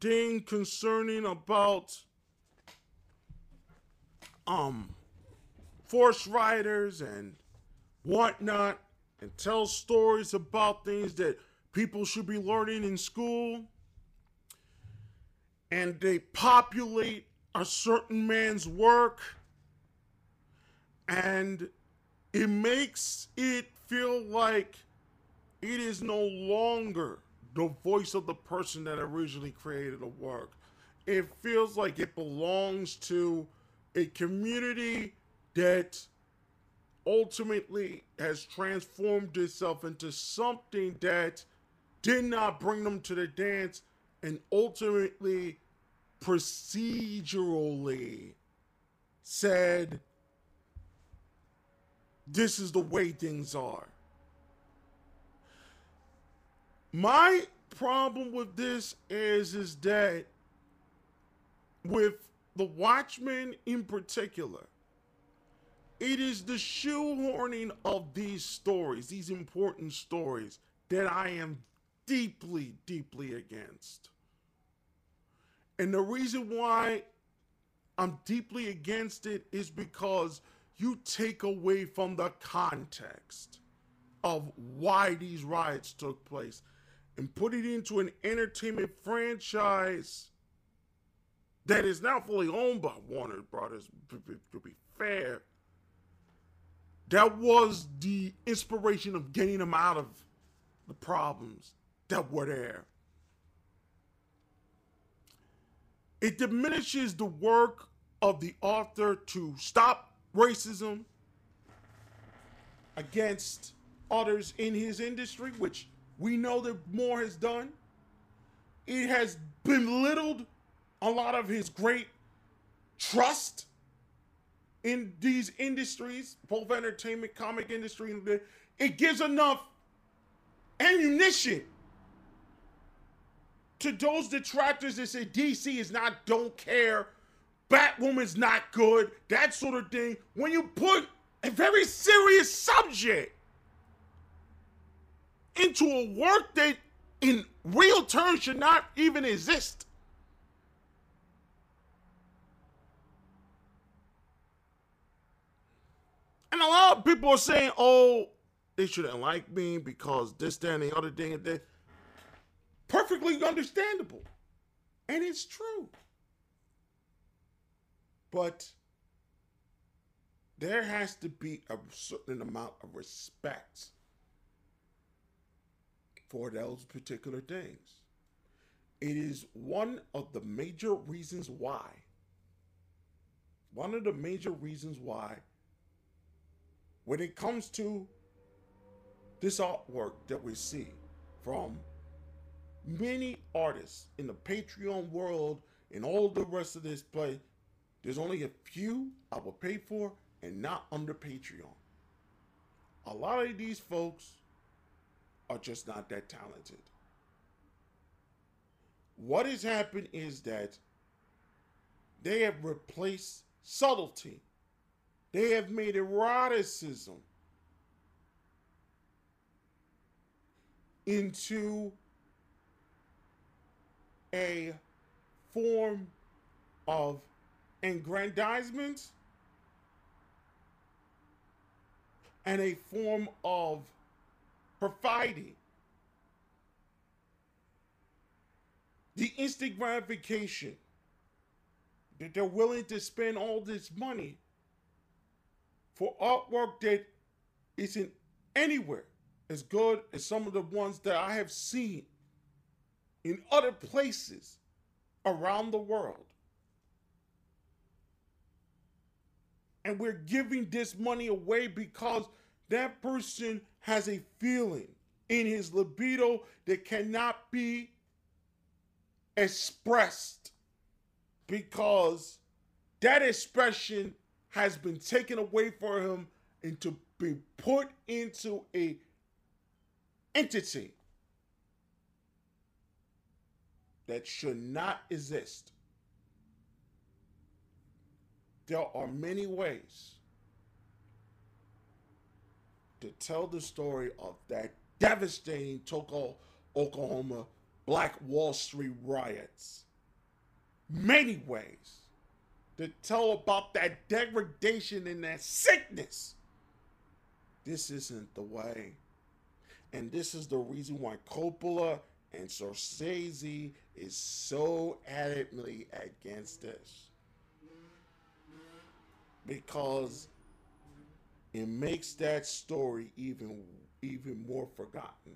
A: thing concerning about um force riders and whatnot and tell stories about things that people should be learning in school and they populate a certain man's work and it makes it feel like it is no longer the voice of the person that originally created the work. It feels like it belongs to a community that ultimately has transformed itself into something that did not bring them to the dance and ultimately procedurally said this is the way things are. My problem with this is is that with the Watchmen in particular, it is the shoehorning of these stories, these important stories, that I am deeply, deeply against. And the reason why I'm deeply against it is because you take away from the context of why these riots took place and put it into an entertainment franchise that is now fully owned by Warner Brothers, to be fair. That was the inspiration of getting them out of the problems that were there. It diminishes the work of the author to stop racism against others in his industry, which we know that Moore has done. It has belittled a lot of his great trust in these industries, both entertainment, comic industry. It gives enough ammunition to those detractors that say DC is not don't care, Batwoman's not good, that sort of thing. When you put a very serious subject into a work that in real terms should not even exist. And a lot of people are saying, oh, they shouldn't like me because this, that, and the other thing and that. Perfectly understandable. And it's true. But there has to be a certain amount of respect for those particular things. It is one of the major reasons why, one of the major reasons why, when it comes to this artwork that we see from many artists in the Patreon world and all the rest of this play, there's only a few I will pay for and not under Patreon. A lot of these folks are just not that talented. what has happened is that they have replaced subtlety. They have made eroticism into a form of aggrandizement and a form of providing. The instant gratification that they're willing to spend all this money for artwork that isn't anywhere as good as some of the ones that I have seen in other places around the world. And we're giving this money away because that person has a feeling in his libido that cannot be expressed because that expression has been taken away from him and to be put into a entity that should not exist. There are many ways to tell the story of that devastating Tulsa, Oklahoma Black Wall Street riots. Many ways to tell about that degradation and that sickness. This isn't the way. And this is the reason why Coppola and Scorsese is so adamantly against this. Because it makes that story even even more forgotten.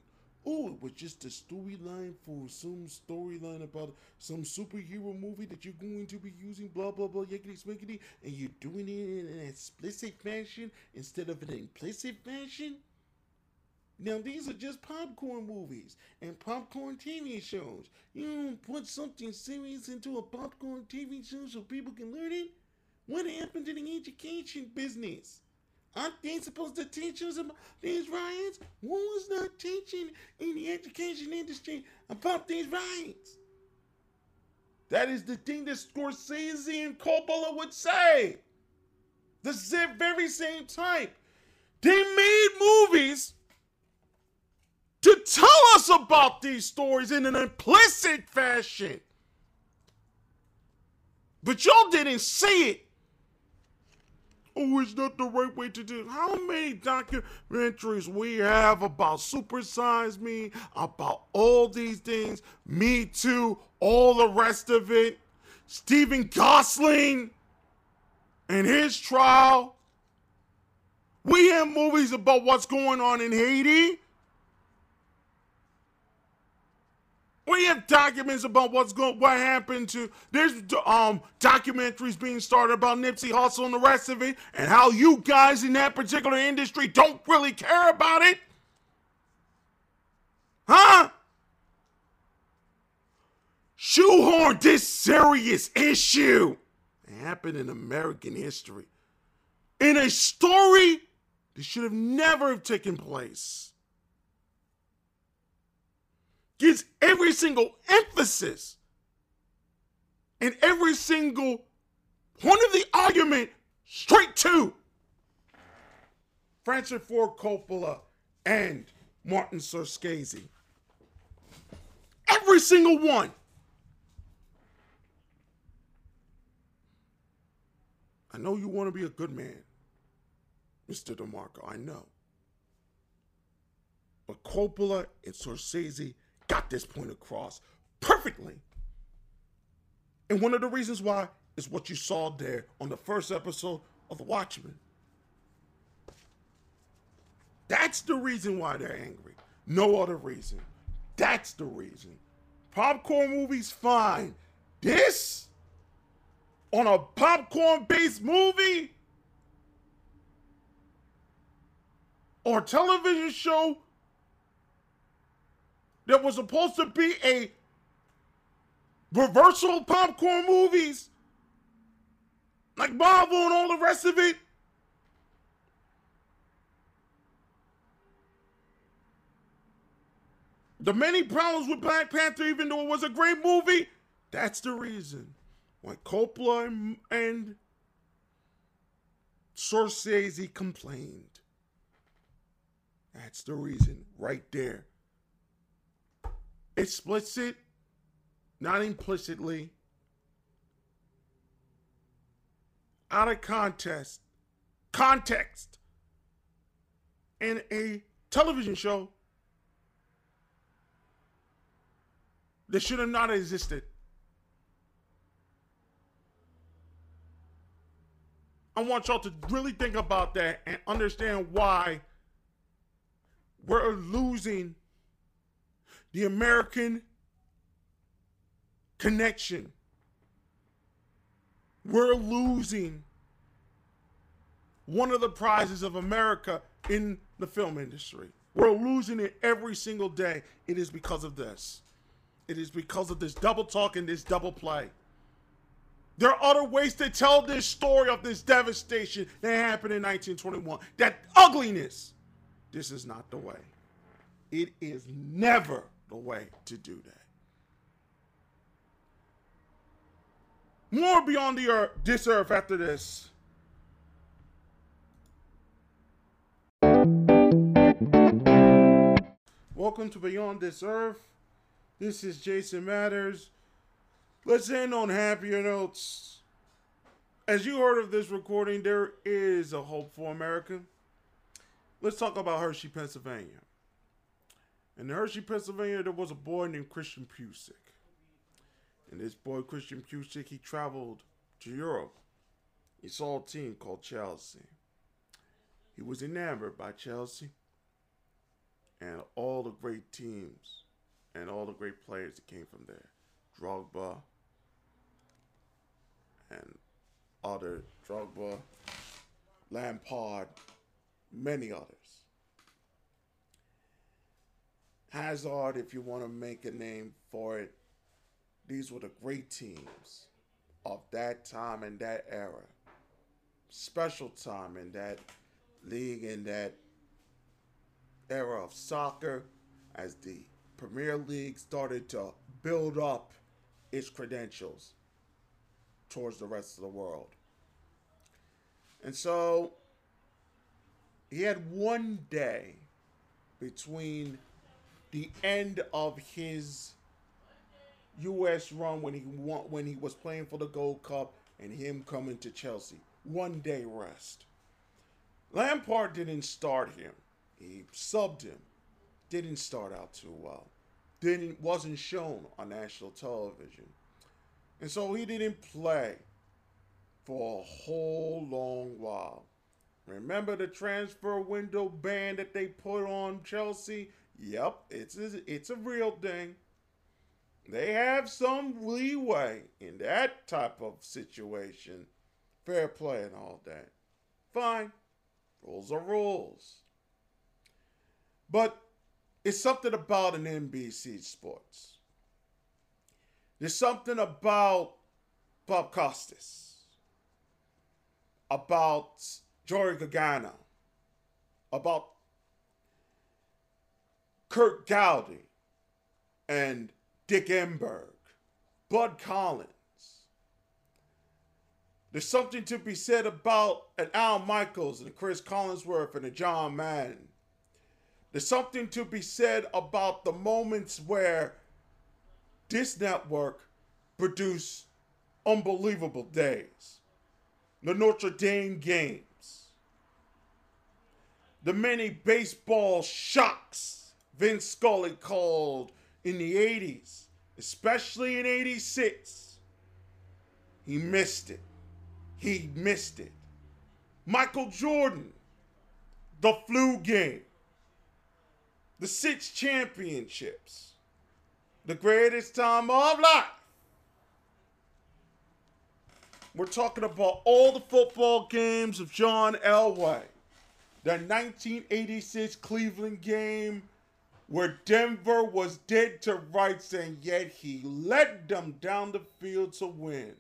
A: Oh, it was just a storyline for some storyline about some superhero movie that you're going to be using, blah blah blah, yickety swickety, and you're doing it in an explicit fashion instead of an implicit fashion. Now these are just popcorn movies and popcorn TV shows. You don't put something serious into a popcorn TV show so people can learn it. What happened to the education business? Aren't they supposed to teach us about these riots? Who was not teaching in the education industry about these riots? That is the thing that Scorsese and Coppola would say. The very same type. They made movies to tell us about these stories in an implicit fashion. But y'all didn't see it. Oh, it's not the right way to do. How many documentaries we have about supersize Me, about all these things, Me Too, all the rest of it, Stephen Gosling and his trial. We have movies about what's going on in Haiti. We have documents about what's going, what happened to. There's um documentaries being started about Nipsey Hussle and the rest of it, and how you guys in that particular industry don't really care about it, huh? Shoehorn this serious issue. It happened in American history, in a story that should have never have taken place gives every single emphasis and every single point of the argument straight to Francis Ford Coppola and Martin Scorsese. Every single one. I know you want to be a good man, Mr. DeMarco. I know. But Coppola and Scorsese got this point across perfectly. And one of the reasons why is what you saw there on the first episode of The Watchmen. That's the reason why they're angry. No other reason. That's the reason. Popcorn movies, fine. This on a popcorn based movie or television show that was supposed to be a reversal popcorn movies like Marvel and all the rest of it. the many problems with Black Panther, even though it was a great movie, that's the reason why Coppola and, and Scorsese complained. That's the reason right there. Explicit, not implicitly, out of context, context, in a television show that should have not existed. I want y'all to really think about that and understand why we're losing the American connection. We're losing one of the prizes of America in the film industry. We're losing it every single day. It is because of this. It is because of this double talk and this double play. There are other ways to tell this story of this devastation that happened in 1921. That ugliness. This is not the way. It is never the way to do that. More beyond the earth, this earth after this. Welcome to Beyond This Earth. This is Jason Matters. Let's end on happier notes. As you heard of this recording, there is a hope for America. Let's talk about Hershey, Pennsylvania. In Hershey, Pennsylvania, there was a boy named Christian Pulisic. And this boy, Christian Pulisic, he traveled to Europe. He saw a team called Chelsea. He was enamored by Chelsea and all the great teams and all the great players that came from there. Drogba and other Drogba, Lampard, many others. Hazard, if you want to make a name for it, these were the great teams of that time and that era. Special time in that league, in that era of soccer, as the Premier League started to build up its credentials towards the rest of the world. And so he had one day between the end of his U.S. run when he won, when he was playing for the Gold Cup and him coming to Chelsea. One day rest. Lampard didn't start him. He subbed him didn't start out too well. Didn't wasn't shown on national television. And so he didn't play for a whole long while. Remember the transfer window ban that they put on Chelsea? Yep, it's a, it's a real thing. They have some leeway in that type of situation. Fair play and all that. Fine. Rules are rules. But it's something about an NBC Sports. There's something about Bob Costas, about Joey Garagiola, about Curt Gowdy and Dick Enberg, Bud Collins. There's something to be said about an Al Michaels and a Chris Collinsworth and a John Madden there's something to be said about the moments where this network produced unbelievable days. The Notre Dame games, the many baseball shocks Vince Scully called in the 80s, especially in 86. He missed it. He missed it. Michael Jordan, the flu game the six championships, the greatest time of life. We're talking about all the football games of John Elway. The 1986 Cleveland game where Denver was dead to rights and yet he led them down the field to win.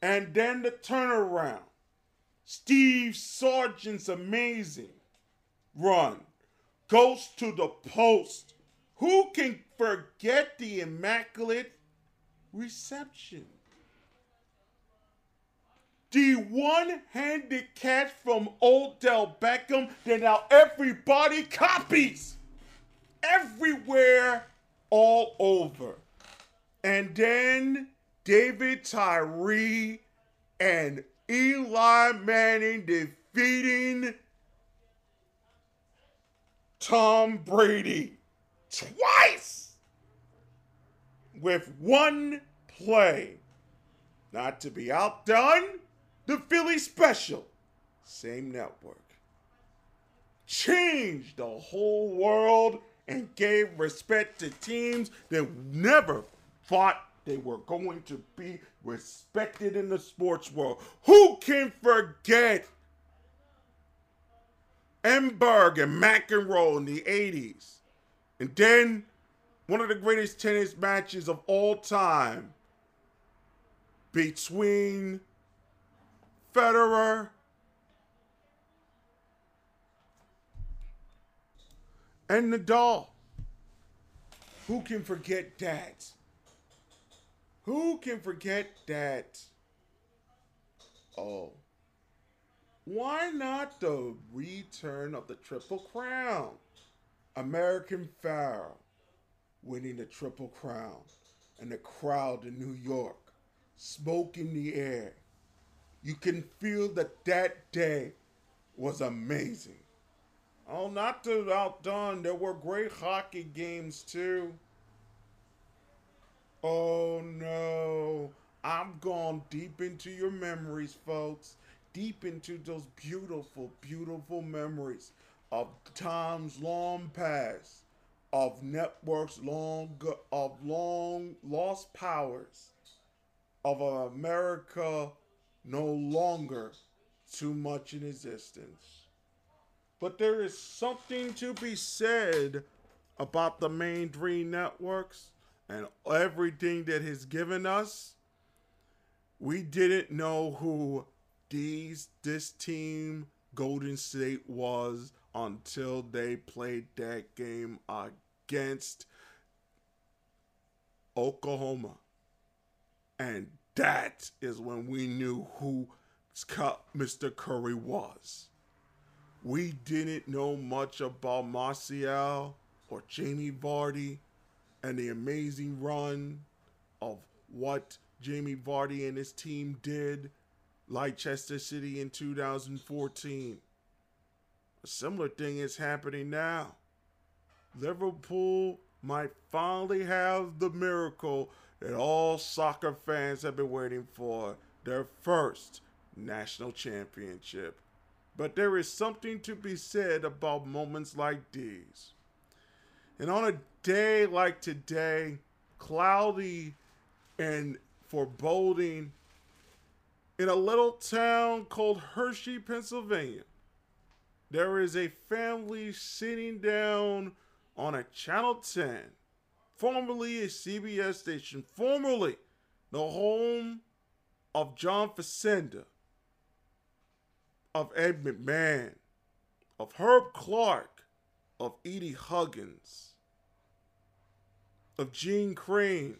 A: And then the turnaround. Steve Sargent's amazing run goes to the post, Who can forget the immaculate reception? The one handed catch from Old Odell Beckham that now everybody copies everywhere, all over. And then David Tyree and Eli Manning defeating Tom Brady twice with one play. Not to be outdone, the Philly Special, same network, changed the whole world and gave respect to teams that never thought they were going to be respected in the sports world. Who can forget Enberg and McEnroe in the 80s? And then one of the greatest tennis matches of all time between Federer and Nadal. Who can forget that? Who can forget that? Oh. Why not the return of the Triple Crown? American Pharoah winning the Triple Crown and the crowd in New York, smoke in the air. You can feel that that day was amazing. Oh, not to outdone, there were great hockey games too. Oh no, I'm gone deep into your memories, folks. Deep into those beautiful, beautiful memories of times long past, of networks long of long lost powers, of America no longer too much in existence. But there is something to be said about the main three networks and everything that has given us. We didn't know who these this team Golden State was until they played that game against Oklahoma. And that is when we knew who Mr. Curry was. We didn't know much about Martial or Jamie Vardy and the amazing run of what Jamie Vardy and his team did, Leicester City in 2014. A similar thing is happening now. Liverpool might finally have the miracle that all soccer fans have been waiting for their first national championship. But there is something to be said about moments like these. And on a day like today, cloudy and foreboding, in a little town called Hershey, Pennsylvania, there is a family sitting down on a Channel 10, formerly a CBS station, formerly the home of John Facenda, of Ed McMahon, of Herb Clark, of Edie Huggins, of Gene Crane,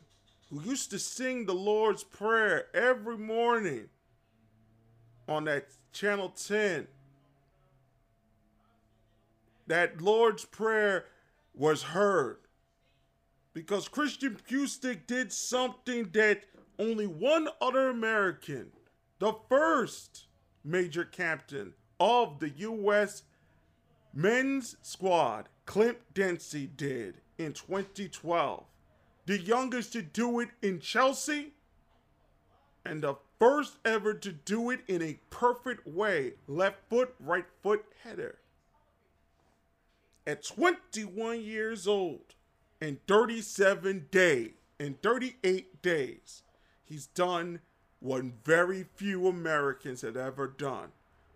A: who used to sing the Lord's Prayer every morning on that Channel 10 that Lord's Prayer was heard. Because Christian Pulisic did something that only one other American, the first major captain of the U.S. men's squad, Clint Dempsey, did in 2012. The youngest to do it in Chelsea, and the first ever to do it in a perfect way left foot, right foot header at 21 years old in 37 days, in 38 days, he's done what very few Americans had ever done.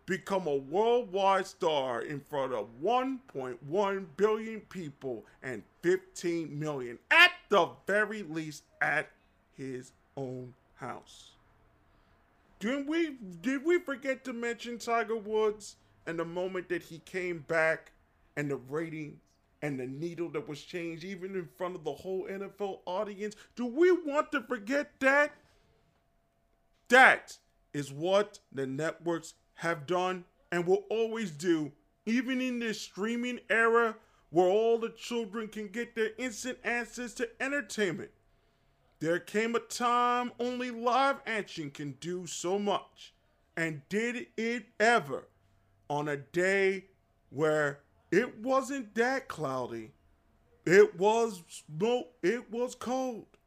A: Become a worldwide star in front of 1.1 billion people and 15 million, at the very least, at his own house. Did we did we forget to mention Tiger Woods and the moment that he came back and the ratings and the needle that was changed even in front of the whole NFL audience. Do we want to forget that? That is what the networks have done and will always do, even in this streaming era where all the children can get their instant access to entertainment. There came a time only live action can do so much. And did it ever on a day where it wasn't that cloudy. It was smoke, it was cold.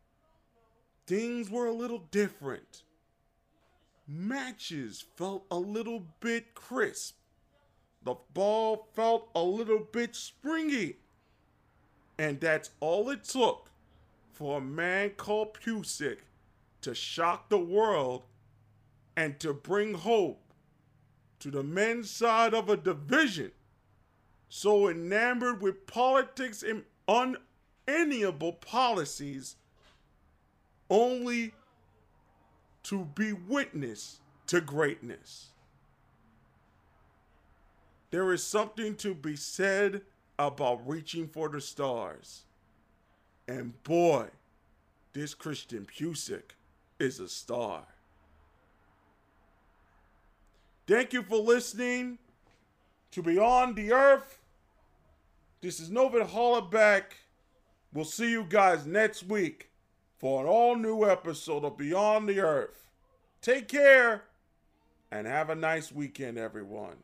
A: Things were a little different. Matches felt a little bit crisp. The ball felt a little bit springy. And that's all it took for a man called Pulisic to shock the world and to bring hope to the men's side of a division so enamored with politics and unenviable policies only to be witness to greatness. There is something to be said about reaching for the stars. And boy, this Christian Pulisic is a star. Thank you for listening to Beyond the Earth. This is Novin Hollaback. We'll see you guys next week for an all new episode of Beyond the Earth. Take care and have a nice weekend, everyone.